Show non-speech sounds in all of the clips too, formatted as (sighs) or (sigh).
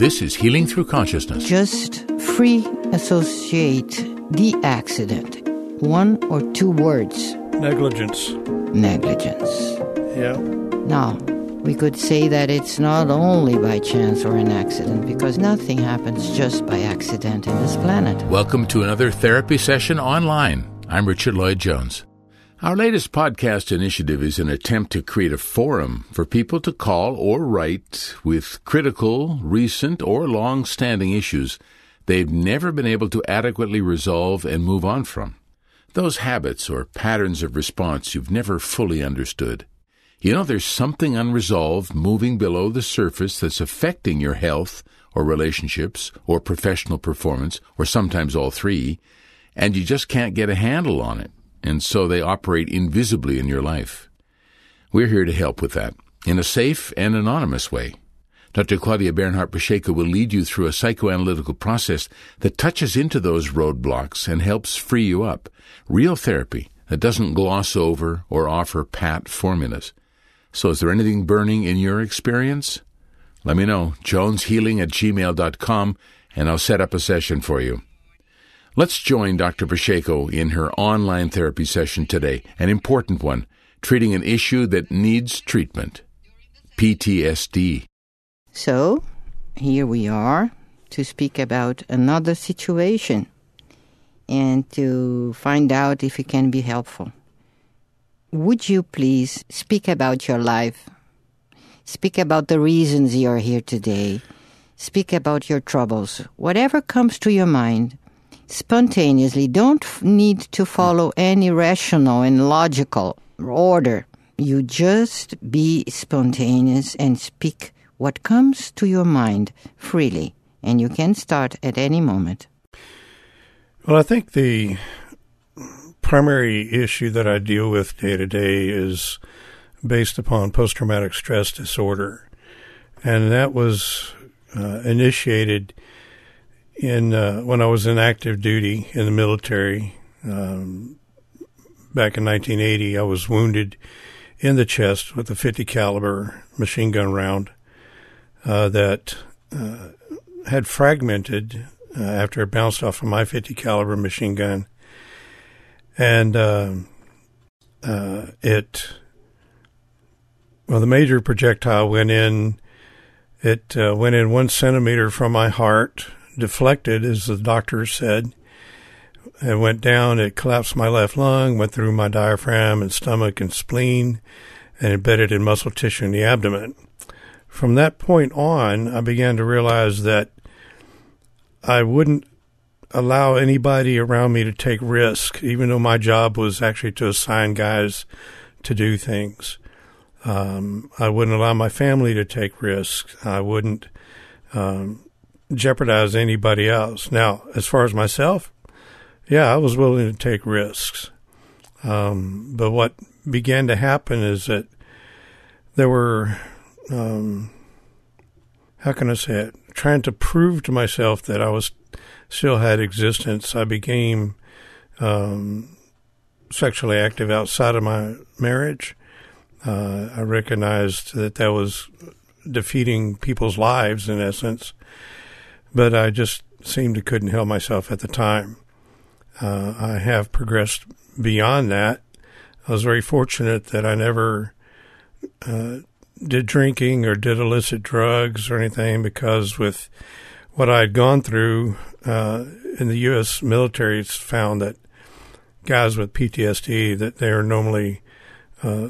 This is Healing Through Consciousness. Just free associate the accident. One or two words. Negligence. Negligence. Yeah. Now, we could say that it's not only by chance or an accident because nothing happens just by accident in this planet. Welcome to another therapy session online. I'm Richard Lloyd Jones. Our latest podcast initiative is an attempt to create a forum for people to call or write with critical, recent, or long standing issues they've never been able to adequately resolve and move on from. Those habits or patterns of response you've never fully understood. You know, there's something unresolved moving below the surface that's affecting your health or relationships or professional performance or sometimes all three, and you just can't get a handle on it and so they operate invisibly in your life. We're here to help with that in a safe and anonymous way. Dr. Claudia Bernhardt Pacheco will lead you through a psychoanalytical process that touches into those roadblocks and helps free you up. Real therapy that doesn't gloss over or offer pat formulas. So is there anything burning in your experience? Let me know. joneshealing at gmail.com and I'll set up a session for you. Let's join Dr. Pacheco in her online therapy session today, an important one, treating an issue that needs treatment PTSD. So, here we are to speak about another situation and to find out if it can be helpful. Would you please speak about your life? Speak about the reasons you're here today. Speak about your troubles. Whatever comes to your mind spontaneously. Don't need to follow any rational and logical order. You just be spontaneous and speak what comes to your mind freely. And you can start at any moment. Well, I think the primary issue that I deal with day to day is based upon post traumatic stress disorder. And that was uh, initiated in uh, when I was in active duty in the military um, back in 1980. I was wounded in the chest with a 50 caliber machine gun round uh, that uh, had fragmented uh, after it bounced off of my 50 caliber machine gun, and um, uh, it well the major projectile went in. It uh, went in one centimeter from my heart deflected, as the doctor said. It went down, it collapsed my left lung, went through my diaphragm and stomach and spleen, and embedded in muscle tissue in the abdomen. From that point on, I began to realize that I wouldn't allow anybody around me to take risk, even though my job was actually to assign guys to do things. Um, I wouldn't allow my family to take risks. I wouldn't um, jeopardize anybody else. Now, as far as myself, yeah, I was willing to take risks. Um, but what began to happen is that there were, um, how can I say it, trying to prove to myself that I was still had existence. I became um, sexually active outside of my marriage. Uh, I recognized that that was defeating people's lives in essence but I just seemed to couldn't help myself at the time. Uh, I have progressed beyond that. I was very fortunate that I never uh, did drinking or did illicit drugs or anything because with what I had gone through uh, in the U.S. military, it's found that guys with PTSD that they are normally uh,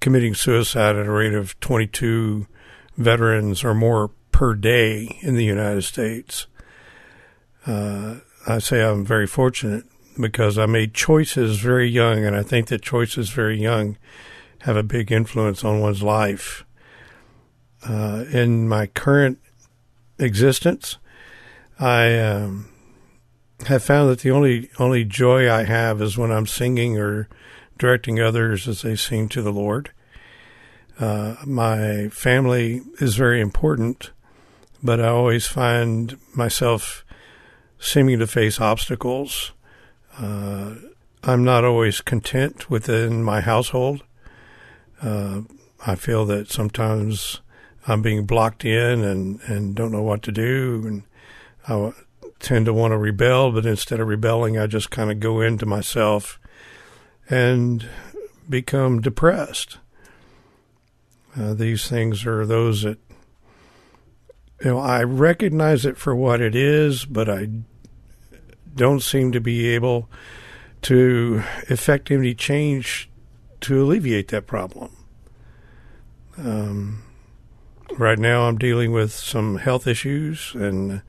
committing suicide at a rate of 22 veterans or more per day in the United States. Uh, I say I'm very fortunate because I made choices very young, and I think that choices very young have a big influence on one's life. Uh, in my current existence, I um, have found that the only only joy I have is when I'm singing or directing others as they sing to the Lord. Uh, my family is very important, but I always find myself seeming to face obstacles. Uh, I'm not always content within my household. Uh, I feel that sometimes I'm being blocked in and, and don't know what to do. And I tend to want to rebel, but instead of rebelling, I just kind of go into myself and become depressed. Uh, these things are those that, you know, I recognize it for what it is, but I don't seem to be able to effect any change to alleviate that problem. Um, right now, I'm dealing with some health issues, and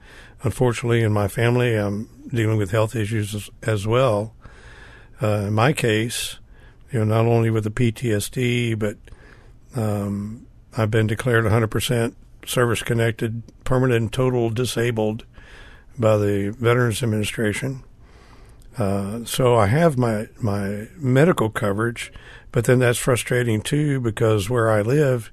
unfortunately, in my family, I'm dealing with health issues as, as well. Uh, in my case, you know, not only with the PTSD, but um, I've been declared 100% service connected, permanent and total disabled by the Veterans Administration. Uh, so I have my my medical coverage, but then that's frustrating too because where I live,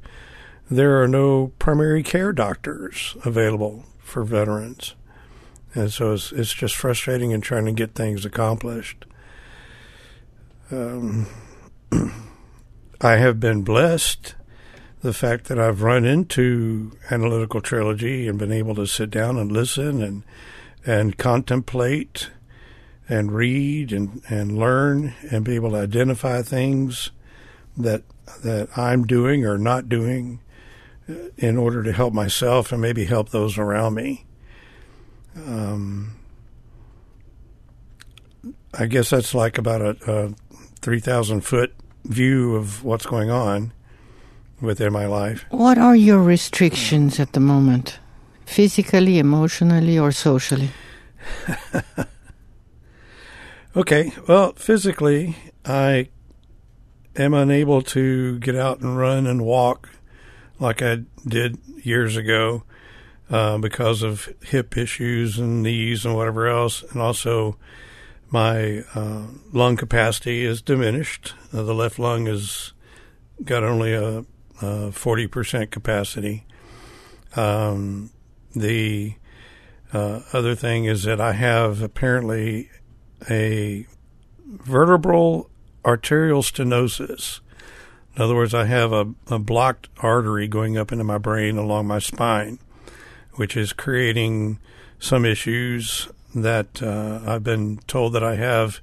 there are no primary care doctors available for veterans, and so it's it's just frustrating in trying to get things accomplished. Um, (clears throat) I have been blessed the fact that I've run into analytical trilogy and been able to sit down and listen and and contemplate and read and, and learn and be able to identify things that that I'm doing or not doing uh, in order to help myself and maybe help those around me. Um, I guess that's like about a, a three thousand foot view of what's going on within my life. What are your restrictions at the moment? physically, emotionally, or socially? (laughs) okay, well, physically, I am unable to get out and run and walk like I did years ago uh, because of hip issues and knees and whatever else, and also my uh, lung capacity is diminished. Uh, the left lung has got only a, a 40% capacity. Um, the uh, other thing is that I have apparently a vertebral arterial stenosis. In other words, I have a, a blocked artery going up into my brain along my spine, which is creating some issues that uh, I've been told that I have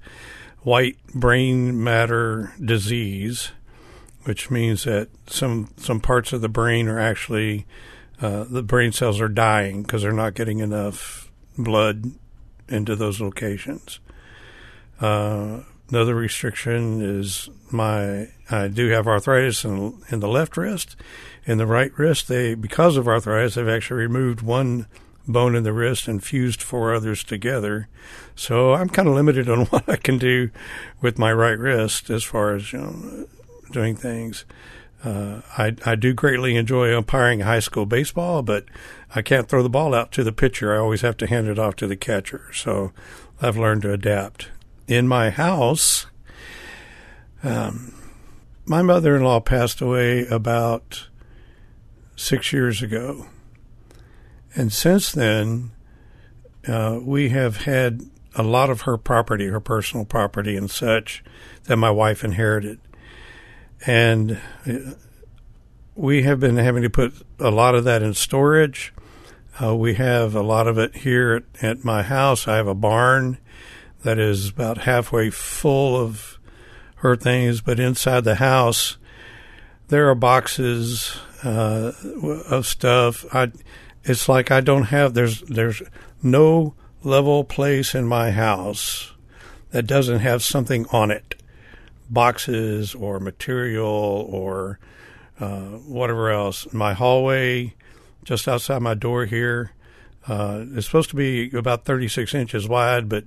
white brain matter disease, which means that some some parts of the brain are actually uh, the brain cells are dying because they're not getting enough blood into those locations. Uh, another restriction is my I do have arthritis in, in the left wrist. In the right wrist, they because of arthritis, they've actually removed one bone in the wrist and fused four others together. So I'm kind of limited on (laughs) what I can do with my right wrist as far as you know doing things. Uh, I, I do greatly enjoy umpiring high school baseball, but I can't throw the ball out to the pitcher. I always have to hand it off to the catcher. So I've learned to adapt. In my house, um, my mother in law passed away about six years ago. And since then, uh, we have had a lot of her property, her personal property and such, that my wife inherited and we have been having to put a lot of that in storage. Uh, we have a lot of it here at, at, my house. I have a barn that is about halfway full of her things, but inside the house, there are boxes uh, of stuff. I, it's like I don't have. There's there's no level place in my house that doesn't have something on it boxes or material or uh, whatever else. My hallway, just outside my door here, uh, is supposed to be about 36 inches wide, but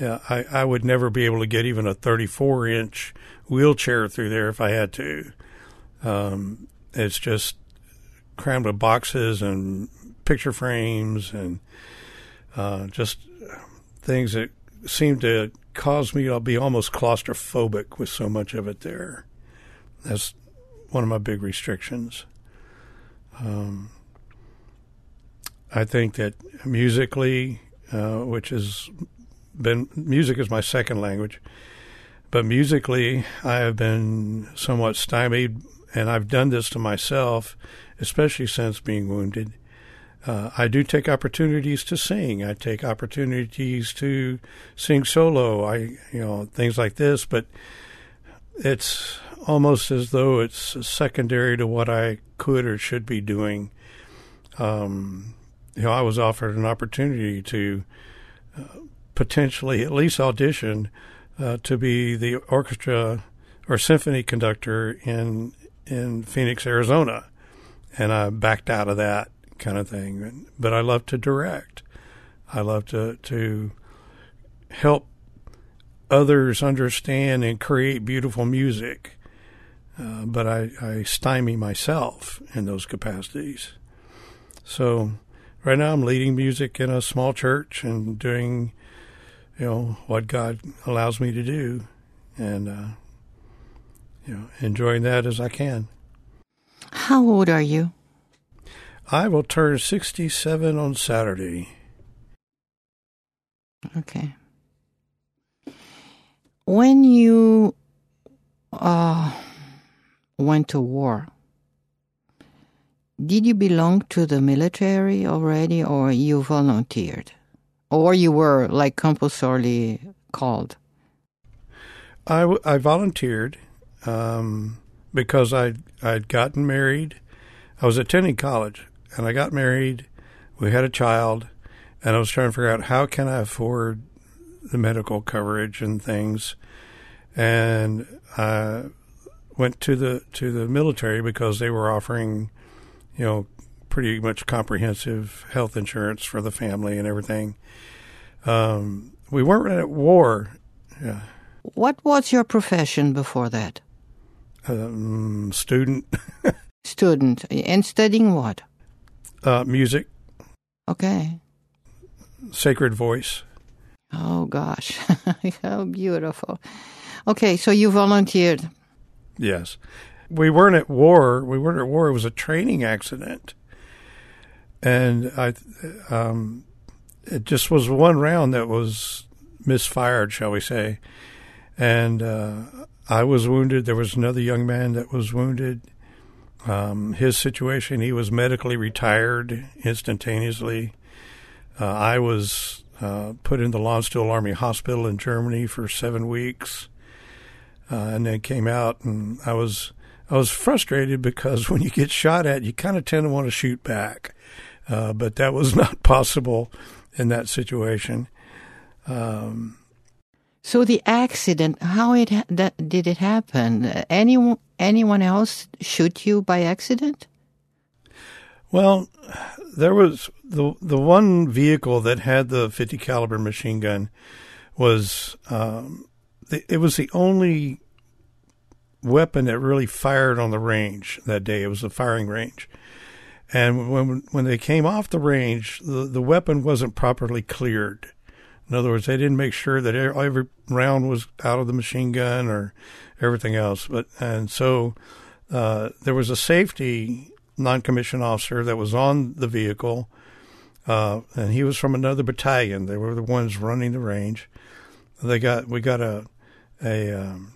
uh, I, I would never be able to get even a 34 inch wheelchair through there if I had to. Um, it's just crammed with boxes and picture frames and uh, just things that seem to caused me to be almost claustrophobic with so much of it there. That's one of my big restrictions. Um, I think that musically, uh, which has been music is my second language, but musically, I have been somewhat stymied and I've done this to myself, especially since being wounded. Uh, I do take opportunities to sing. I take opportunities to sing solo. I, you know, things like this, but it's almost as though it's secondary to what I could or should be doing. Um, you know, I was offered an opportunity to uh, potentially at least audition uh, to be the orchestra or symphony conductor in in Phoenix, Arizona, and I backed out of that kind of thing. But I love to direct. I love to to help others understand and create beautiful music. Uh, but I, I stymie myself in those capacities. So right now I'm leading music in a small church and doing, you know, what God allows me to do, and uh, you know, enjoying that as I can. How old are you? I will turn 67 on Saturday. Okay. When you uh, went to war, did you belong to the military already or you volunteered? Or you were like compulsorily called? I, w- I volunteered um, because I'd, I'd gotten married. I was attending college and I got married. We had a child, and I was trying to figure out how can I afford the medical coverage and things. And I went to the to the military because they were offering, you know, pretty much comprehensive health insurance for the family and everything. Um, we weren't at war. Yeah. What was your profession before that? Um, student. (laughs) Student. And studying what? Uh, music. Okay. Sacred voice. Oh, gosh. (laughs) How beautiful. Okay, so you volunteered. Yes. We weren't at war. We weren't at war. It was a training accident. And I, um, it just was one round that was misfired, shall we say. And uh, I was wounded. There was another young man that was wounded. Um, his situation, he was medically retired instantaneously. Uh, I was uh, put in the Landstuhl Army Hospital in Germany for seven weeks, uh, and then came out. And I was I was frustrated because (laughs) when you get shot at, you kind of tend to want to shoot back, uh, but that was (laughs) not possible in that situation. Um, so the accident, how it that did it happen? Anyone anyone else shoot you by accident? Well, there was the the one vehicle that had the 50 caliber machine gun was um, the, it was the only weapon that really fired on the range that day. It was the firing range. And when when they came off the range, the, the weapon wasn't properly cleared. In other words, they didn't make sure that every round was out of the machine gun or everything else. But and so uh, there was a safety non-commissioned officer that was on the vehicle, uh, and he was from another battalion. They were the ones running the range. They got we got a a um,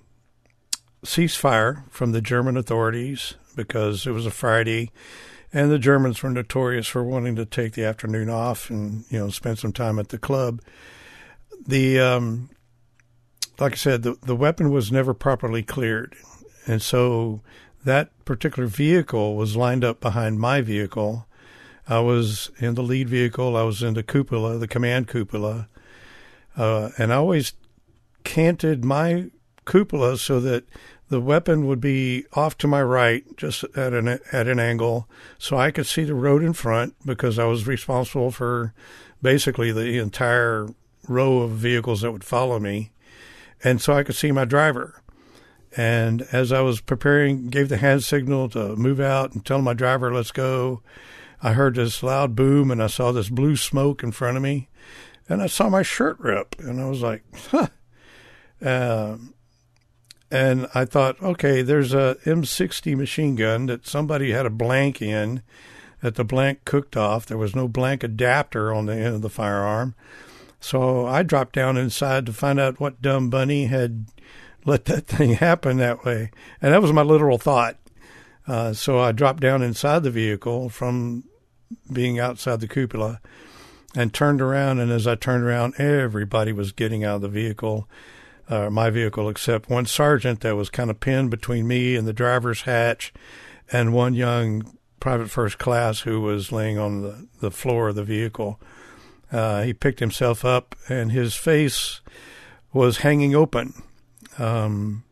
ceasefire from the German authorities because it was a Friday and the Germans were notorious for wanting to take the afternoon off and you know spend some time at the club the um, like I said, the the weapon was never properly cleared, and so that particular vehicle was lined up behind my vehicle. I was in the lead vehicle. I was in the cupola, the command cupola, uh, and I always canted my cupola so that the weapon would be off to my right, just at an at an angle, so I could see the road in front because I was responsible for basically the entire row of vehicles that would follow me. And so I could see my driver. And as I was preparing, gave the hand signal to move out and tell my driver, let's go, I heard this loud boom and I saw this blue smoke in front of me. And I saw my shirt rip. And I was like, huh. Um, and I thought, okay, there's a M60 machine gun that somebody had a blank in, that the blank cooked off. There was no blank adapter on the end of the firearm. So I dropped down inside to find out what dumb bunny had let that (laughs) thing happen that way. And that was my literal thought. Uh, so I dropped down inside the vehicle from being outside the cupola and turned around. And as I turned around, everybody was getting out of the vehicle, uh, my vehicle, except one sergeant that was kind of pinned between me and the driver's hatch, and one young private first class who was laying on the, the floor of the vehicle. Uh, he picked himself up, and his face was hanging open. Um,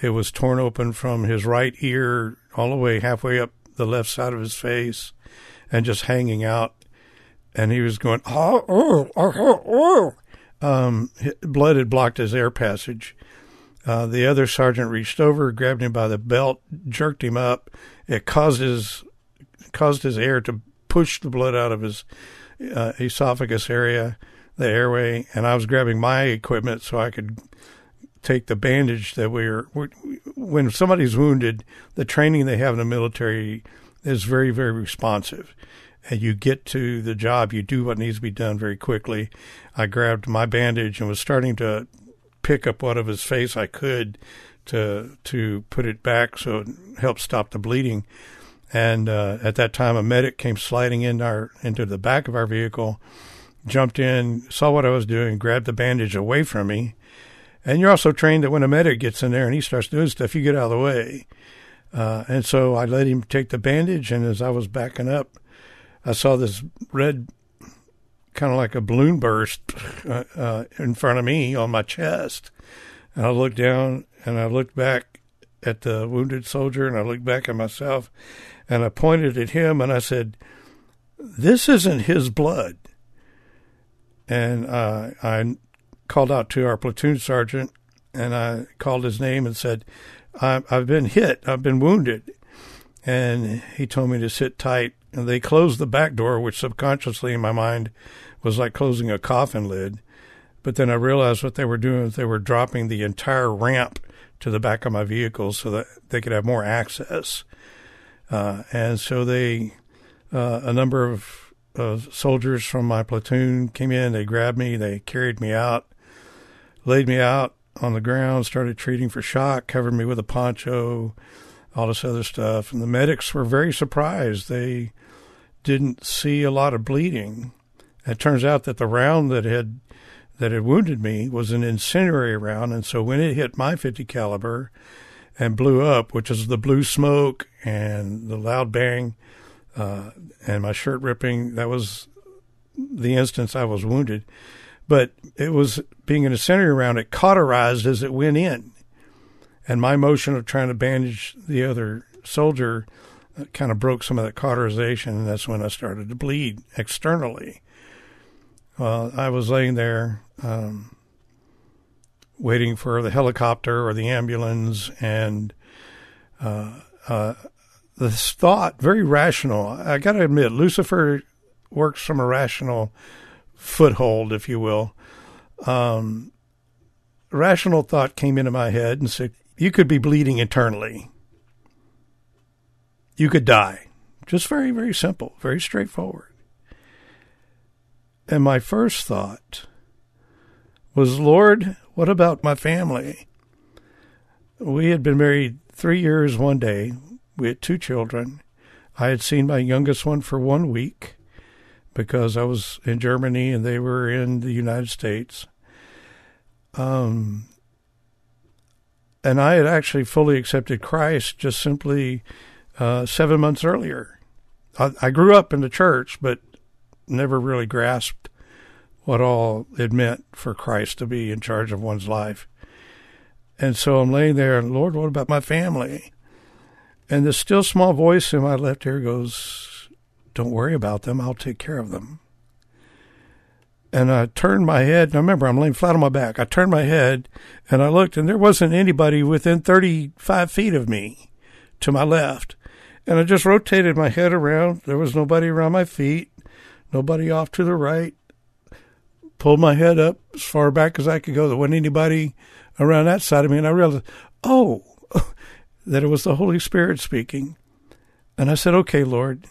it was torn open from his right ear all the way halfway up the left side of his face and just hanging out. And he was going, oh, oh, oh, oh. Um, blood had blocked his air passage. Uh, the other sergeant reached over, grabbed him by the belt, jerked him up. It caused his caused his air to push the blood out of his uh, esophagus area, the airway, and I was grabbing my equipment so I could take the bandage that we are when somebody's wounded the training they have in the military is very very responsive. And you get to the job you do what needs to be done very quickly. I grabbed my bandage and was starting to pick up what of his face i could to to put it back so it helped stop the bleeding and uh, at that time a medic came sliding in our into the back of our vehicle jumped in saw what i was doing grabbed the bandage away from me and you're also trained that when a medic gets in there and he starts doing stuff, you get out of the way. Uh, and so I let him take the bandage, and as I was backing up, I saw this red, kind of like a balloon burst (laughs) uh, uh, in front of me on my chest. And I looked down and I looked back at the wounded soldier, and I looked back at myself, and I pointed at him and I said, "This isn't his blood." And uh, I called out to our platoon sergeant, and I called his name and said, I've been hit. I've been wounded. And he told me to sit tight. And they closed the back door, which subconsciously in my mind was like closing a coffin lid. But then I realized what they were doing is they were dropping the entire ramp to the back of my vehicle so that they could have more access. Uh, and so they, uh, a number of soldiers from my platoon came in. They grabbed me. They carried me out laid me out on the ground, started treating for shock, covered me with a poncho, all this other stuff. And the medics were very surprised. They didn't see a lot of bleeding. It turns out that the round that had that had wounded me was an incendiary round, and so when it hit my 50 caliber and blew up, which is the blue smoke and the loud bang, uh, and my shirt ripping, that was the instance I was wounded but it was being an incendiary round it cauterized as it went in. And my motion of trying to bandage the other soldier uh, kind of broke some of that cauterization, and that's when I started to bleed externally. Well, I was laying there um, waiting for the helicopter or the ambulance, and uh, uh, this thought, very rational. I got to admit, Lucifer works from a rational foothold, if you will, um, rational thought came into my head and said, You could be bleeding internally. You could die. Just very, very simple, very straightforward. And my first thought was, Lord, what about my family? We had been married three years one day. We had two children. I had seen my youngest one for one week because I was in Germany and they were in the United States. Um, and I had actually fully accepted Christ just simply uh, seven months earlier. I, I grew up in the church, but never really grasped what all it meant for Christ to be in charge of one's life. And so I'm laying there, Lord, what about my family? And the still small voice in my left ear goes, don't worry about them. I'll take care of them. And I turned my head. Now remember, I'm laying flat on my back. I turned my head and I looked, and there wasn't anybody within 35 feet of me to my left. And I just rotated my head around. There was nobody around my feet, nobody off to the right. Pulled my head up as far back as I could go. There wasn't anybody around that side of me. And I realized, oh, (laughs) that it was the Holy Spirit speaking. And I said, okay, Lord,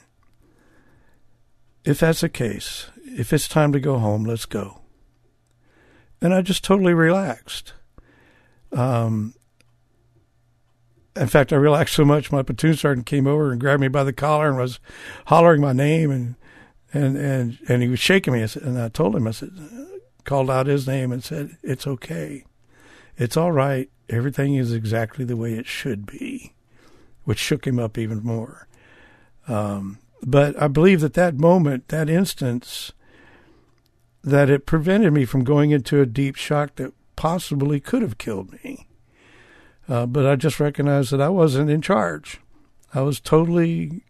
if that's the case, if it's time to go home, let's go. And I just totally relaxed. Um, in fact, I relaxed so much, my platoon sergeant came over and grabbed me by the collar and was hollering my name and and and and he was shaking me. And I told him, I said, called out his name and said, "It's okay, it's all right. Everything is exactly the way it should be," which shook him up even more. Um, but I believe that that moment, that instance, that it prevented me from going into a deep shock that possibly could have killed me. Uh, but I just recognized that I wasn't in charge. I was totally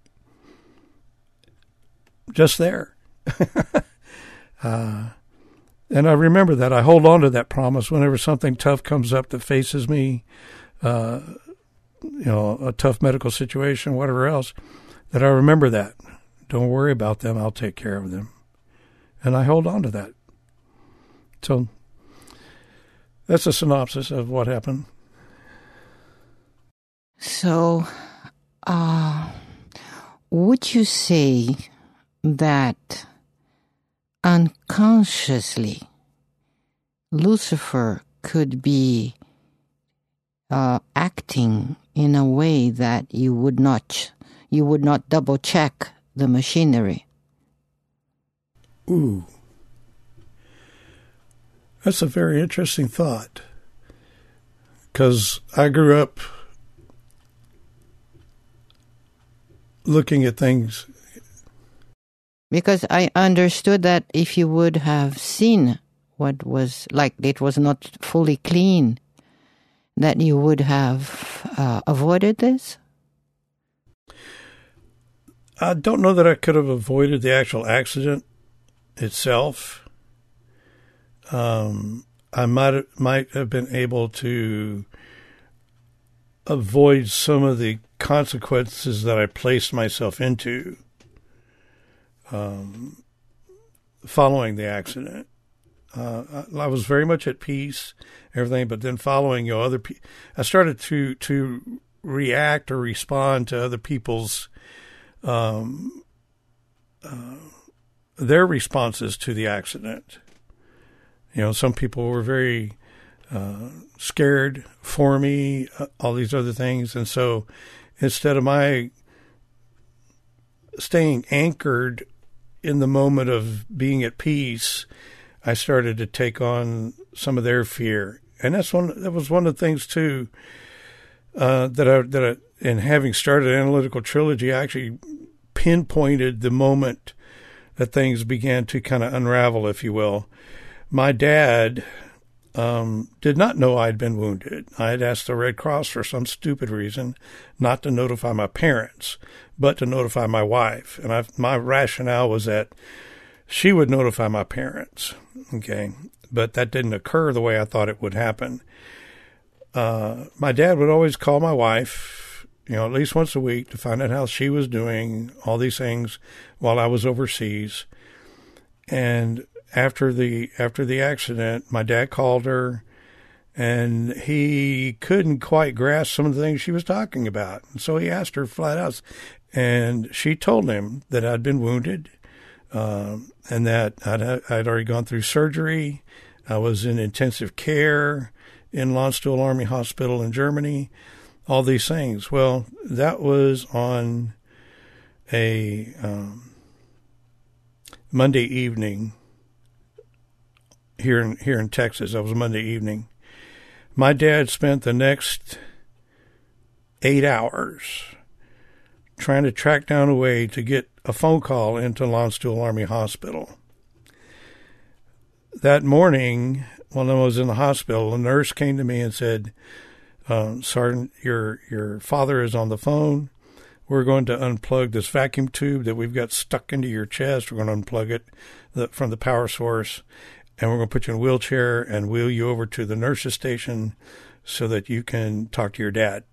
just there. (laughs) uh, and I remember that. I hold on to that promise whenever something tough comes up that faces me, uh, you know, a tough medical situation, whatever else, that I remember that. Don't worry about them. I'll take care of them. And I hold on to that. So that's a synopsis of what happened. So, uh, would you say that unconsciously Lucifer could be uh, acting in a way that you would not you would not double check the machinery. Ooh. That's a very interesting thought. Because I grew up looking at things. Because I understood that if you would have seen what was like, it was not fully clean, that you would have uh, avoided this? I don't know that I could have avoided the actual accident itself. Um, I might might have been able to avoid some of the consequences that I placed myself into um, following the accident. Uh, I was very much at peace, everything, but then following you know, other people, I started to to react or respond to other people's um, uh, their responses to the accident. You know, some people were very uh, scared for me, uh, all these other things. And so instead of my staying anchored in the moment of being at peace, I started to take on some of their fear. And that's one, that was one of the things too, uh, that I, that I, in having started Analytical Trilogy, I actually pinpointed the moment that things began to kind of unravel, if you will. My dad um, did not know I'd been wounded. I had asked the Red Cross for some stupid reason not to notify my parents, but to notify my wife. And I, my rationale was that she would notify my parents. Okay. But that didn't occur the way I thought it would happen. Uh, my dad would always call my wife, you know, at least once a week to find out how she was doing, all these things while I was overseas. And after the after the accident, my dad called her, and he couldn't quite grasp some of the things she was talking about. And so he asked her flat out, and she told him that I'd been wounded, um, and that I'd, I'd already gone through surgery. I was in intensive care in Landstuhl Army Hospital in Germany. All these things. Well, that was on a um, Monday evening here in here in Texas. That was Monday evening. My dad spent the next eight hours trying to track down a way to get a phone call into Landstuhl Army Hospital. That morning, when I was in the hospital, a nurse came to me and said, uh, "Sergeant, your your father is on the phone. We're going to unplug this vacuum tube that we've got stuck into your chest. We're going to unplug it from the power source, and we're going to put you in a wheelchair and wheel you over to the nurse's station so that you can talk to your dad.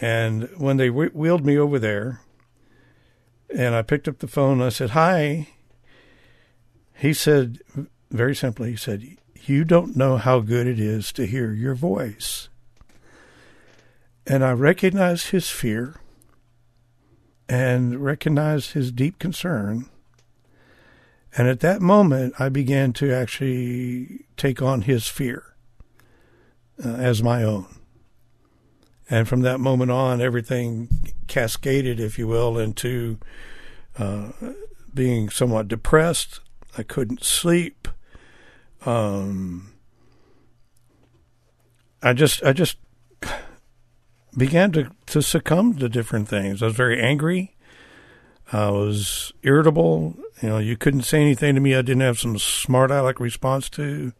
And when they wheeled me over there, and I picked up the phone and I said, Hi, he said, very simply, he said, You don't know how good it is to hear your voice. And I recognized his fear and recognized his deep concern and at that moment, I began to actually take on his fear uh, as my own. And from that moment on, everything cascaded, if you will, into uh, being somewhat depressed. I couldn't sleep. Um, I just, I just (sighs) began to, to succumb to different things. I was very angry. I was irritable. You know, you couldn't say anything to me I didn't have some smart aleck response to.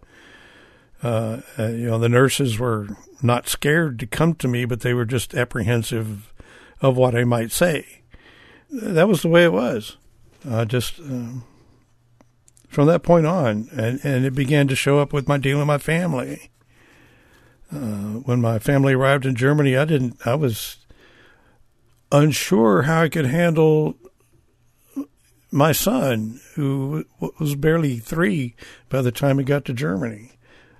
Uh, uh, you know, the nurses were not scared to come to me, but they were just apprehensive of what I might say. That was the way it was. Uh, just um, from that point on, and, and it began to show up with my dealing with my family. Uh, when my family arrived in Germany, I didn't. I was unsure how I could handle my son, who was barely three by the time he got to Germany.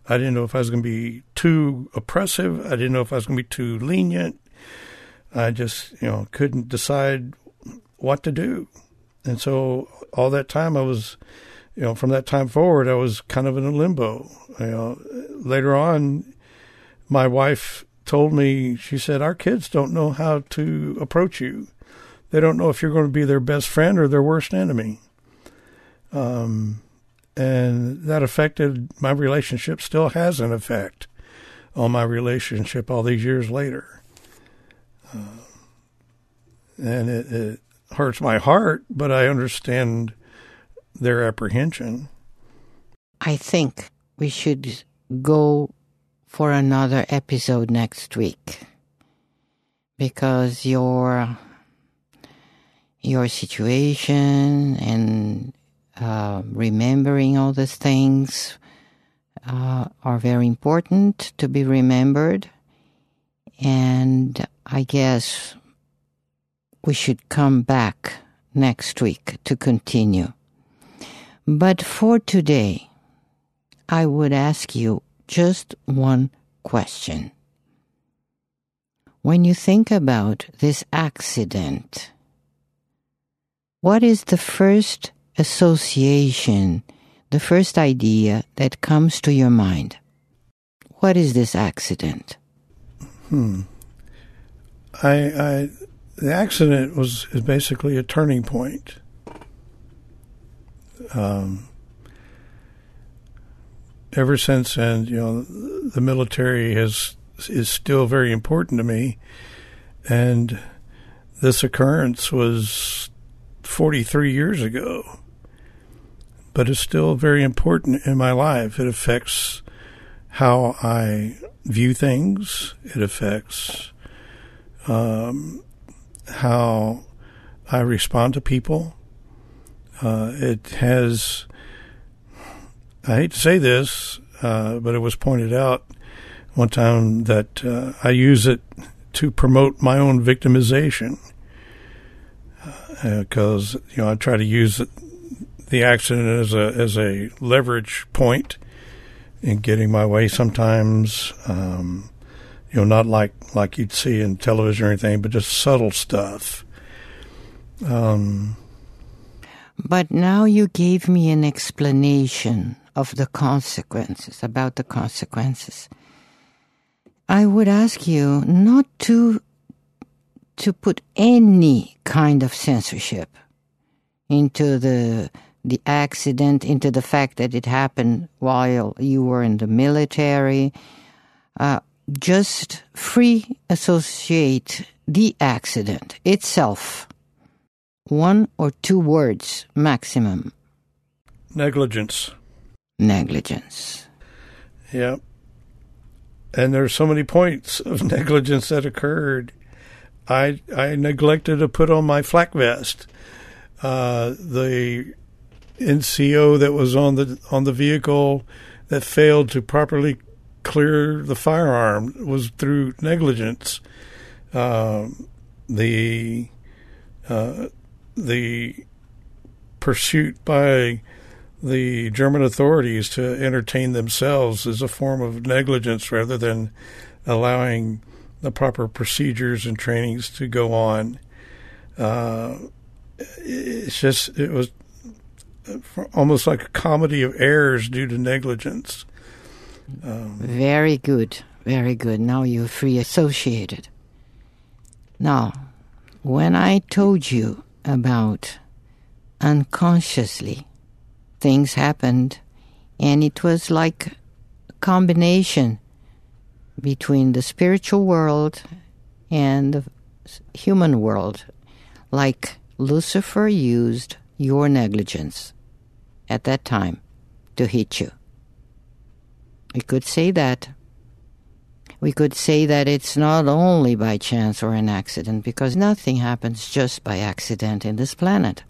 I didn't know if I was going to be too oppressive. I didn't know if I was going to be too lenient. I just, you know, couldn't decide what to do. And so all that time I was, you know, from that time forward, I was kind of in a limbo. You know, later on, my wife told me, she said, our kids don't know how to approach you. They don't know if you're going to be their best friend or their worst enemy. Um, and that affected my relationship, still has an effect on my relationship all these years later. Uh, and it, it hurts my heart, but I understand their apprehension. I think we should go for another episode next week because your your situation and uh, remembering all these things uh, are very important to be remembered. And I guess we should come back next week to continue. But for today, I would ask you just one question. When you think about this accident, what is the first association, the first idea that comes to your mind? What is this accident? Hmm. I, I the accident was is basically a turning point. Um, ever since, and you know, the military has is still very important to me, and this occurrence was 43 years ago but it's still very important in my life. It affects how I view things. It affects um, how I respond to people. Uh, it has, I hate to say this, uh, but it was pointed out one time that uh, I use it to promote my own victimization because uh, you know I try to use the accident as a as a leverage point in getting my way. Sometimes, um, you know, not like like you'd see in television or anything, but just subtle stuff. Um, but now you gave me an explanation of the consequences about the consequences. I would ask you not to to put any kind of censorship into the the accident, into the fact that it happened while you were in the military. Uh, just free associate the accident itself. One or two words maximum. Negligence. Negligence. Yeah. And there's so many points of (laughs) negligence that occurred. I I neglected to put on my flak vest. Uh, the NCO that was on the on the vehicle that failed to properly clear the firearm was through negligence. Um, the uh, the pursuit by the German authorities to entertain themselves is a form of negligence rather than allowing the proper procedures and trainings to go on. Uh, it's just it was almost like a comedy of errors due to negligence. Um, very good, very good. Now you're free associated. Now, when I told you about unconsciously things happened, and it was like a combination between the spiritual world and the human world, like Lucifer used your negligence at that time to hit you. We could say that. We could say that it's not only by chance or an accident, because nothing happens just by accident in this planet.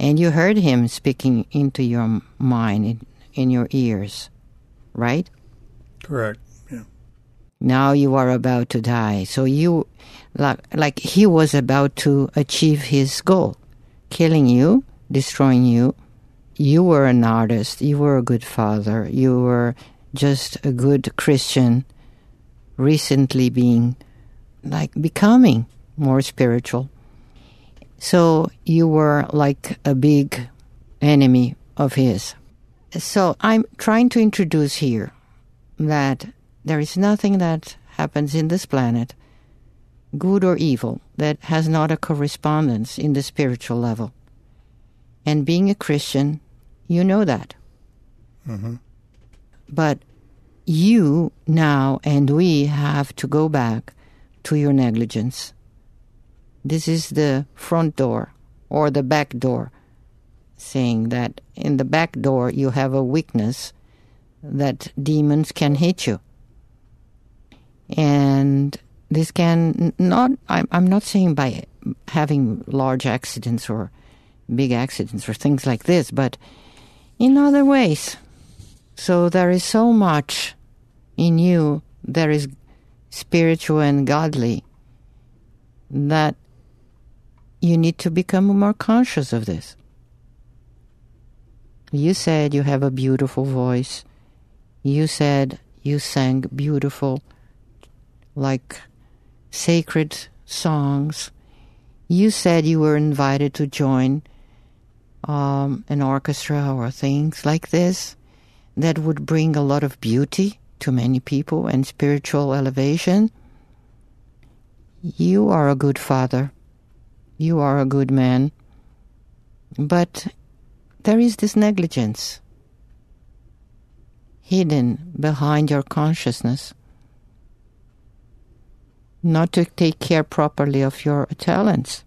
And you heard him speaking into your mind, in, in your ears, right? Correct. Now you are about to die. So you, like, like he was about to achieve his goal, killing you, destroying you. You were an artist. You were a good father. You were just a good Christian, recently being, like, becoming more spiritual. So you were like a big enemy of his. So I'm trying to introduce here that there is nothing that happens in this planet, good or evil, that has not a correspondence in the spiritual level. And being a Christian, you know that. Mm-hmm. But you now and we have to go back to your negligence. This is the front door or the back door, saying that in the back door you have a weakness that demons can hit you. And this can not, I'm, I'm not saying by having large accidents or big accidents or things like this, but in other ways. So there is so much in you that is spiritual and godly that you need to become more conscious of this. You said you have a beautiful voice. You said you sang beautiful, like sacred songs. You said you were invited to join um, an orchestra or things like this that would bring a lot of beauty to many people and spiritual elevation. You are a good father. You are a good man. But there is this negligence hidden behind your consciousness. Not to take care properly of your talents.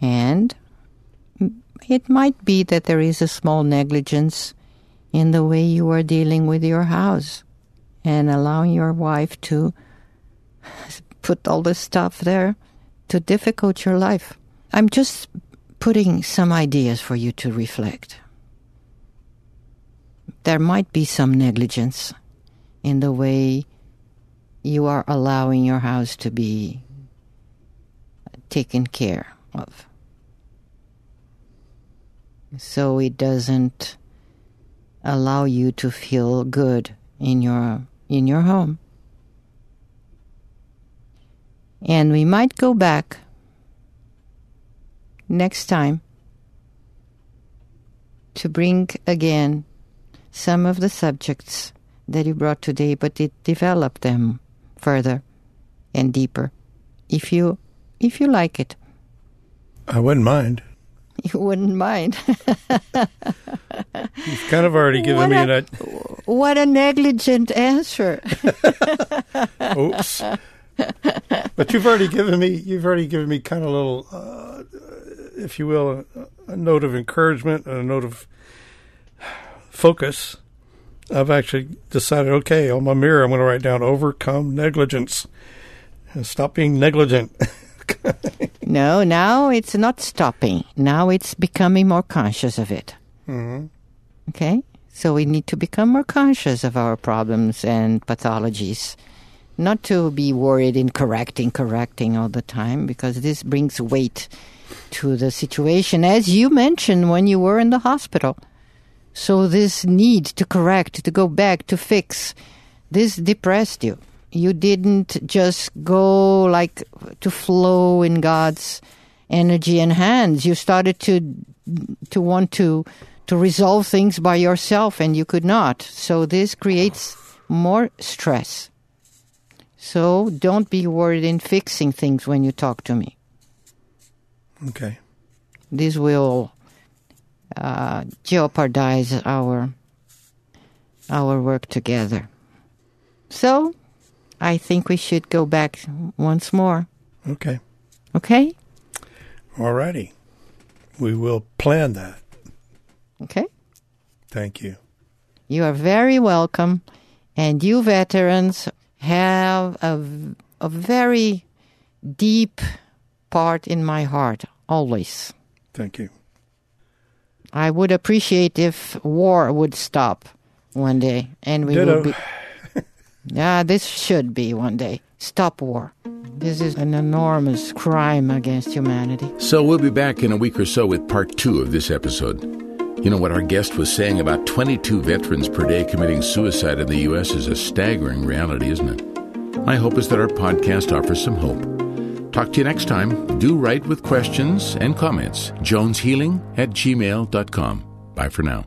And it might be that there is a small negligence in the way you are dealing with your house and allowing your wife to (laughs) put all this stuff there to difficult your life. I'm just putting some ideas for you to reflect. There might be some negligence in the way you are allowing your house to be taken care of. So it doesn't allow you to feel good in your in your home. And we might go back next time to bring again some of the subjects that you brought today, but it develop them further and deeper. If you if you like it. I wouldn't mind. (laughs) You wouldn't mind. (laughs) You've kind of already given what me a, an. What a negligent answer. (laughs) Oops. but you've already given me. You've already given me kind of a little, uh, if you will, a, a note of encouragement and a note of focus. I've actually decided. Okay, on my mirror, I'm going to write down "overcome negligence" and stop being negligent. (laughs) no, now it's not stopping. Now it's becoming more conscious of it. Mm-hmm. Okay? So we need to become more conscious of our problems and pathologies. Not to be worried in correcting, correcting all the time, because this brings weight to the situation, as you mentioned when you were in the hospital. So this need to correct, to go back, to fix, this depressed you you didn't just go like to flow in God's energy and hands. You started to to want to to resolve things by yourself, and you could not. So this creates more stress. So don't be worried in fixing things when you talk to me. Okay. This will uh, jeopardize our our work together. So, I think we should go back once more. Okay. Okay? All righty. We will plan that. Okay? Thank you. You are very welcome. And you veterans have a, a very deep part in my heart, always. Thank you. I would appreciate if war would stop one day and we Ditto. will be. (laughs) yeah, this should be one day. Stop war. This is an enormous crime against humanity. So we'll be back in a week or so with part two of this episode. You know what our guest was saying about 22 veterans per day committing suicide in the U.S. is a staggering reality, isn't it? My hope is that our podcast offers some hope. Talk to you next time. Do write with questions and comments. JonesHealing at gmail.com. Bye for now.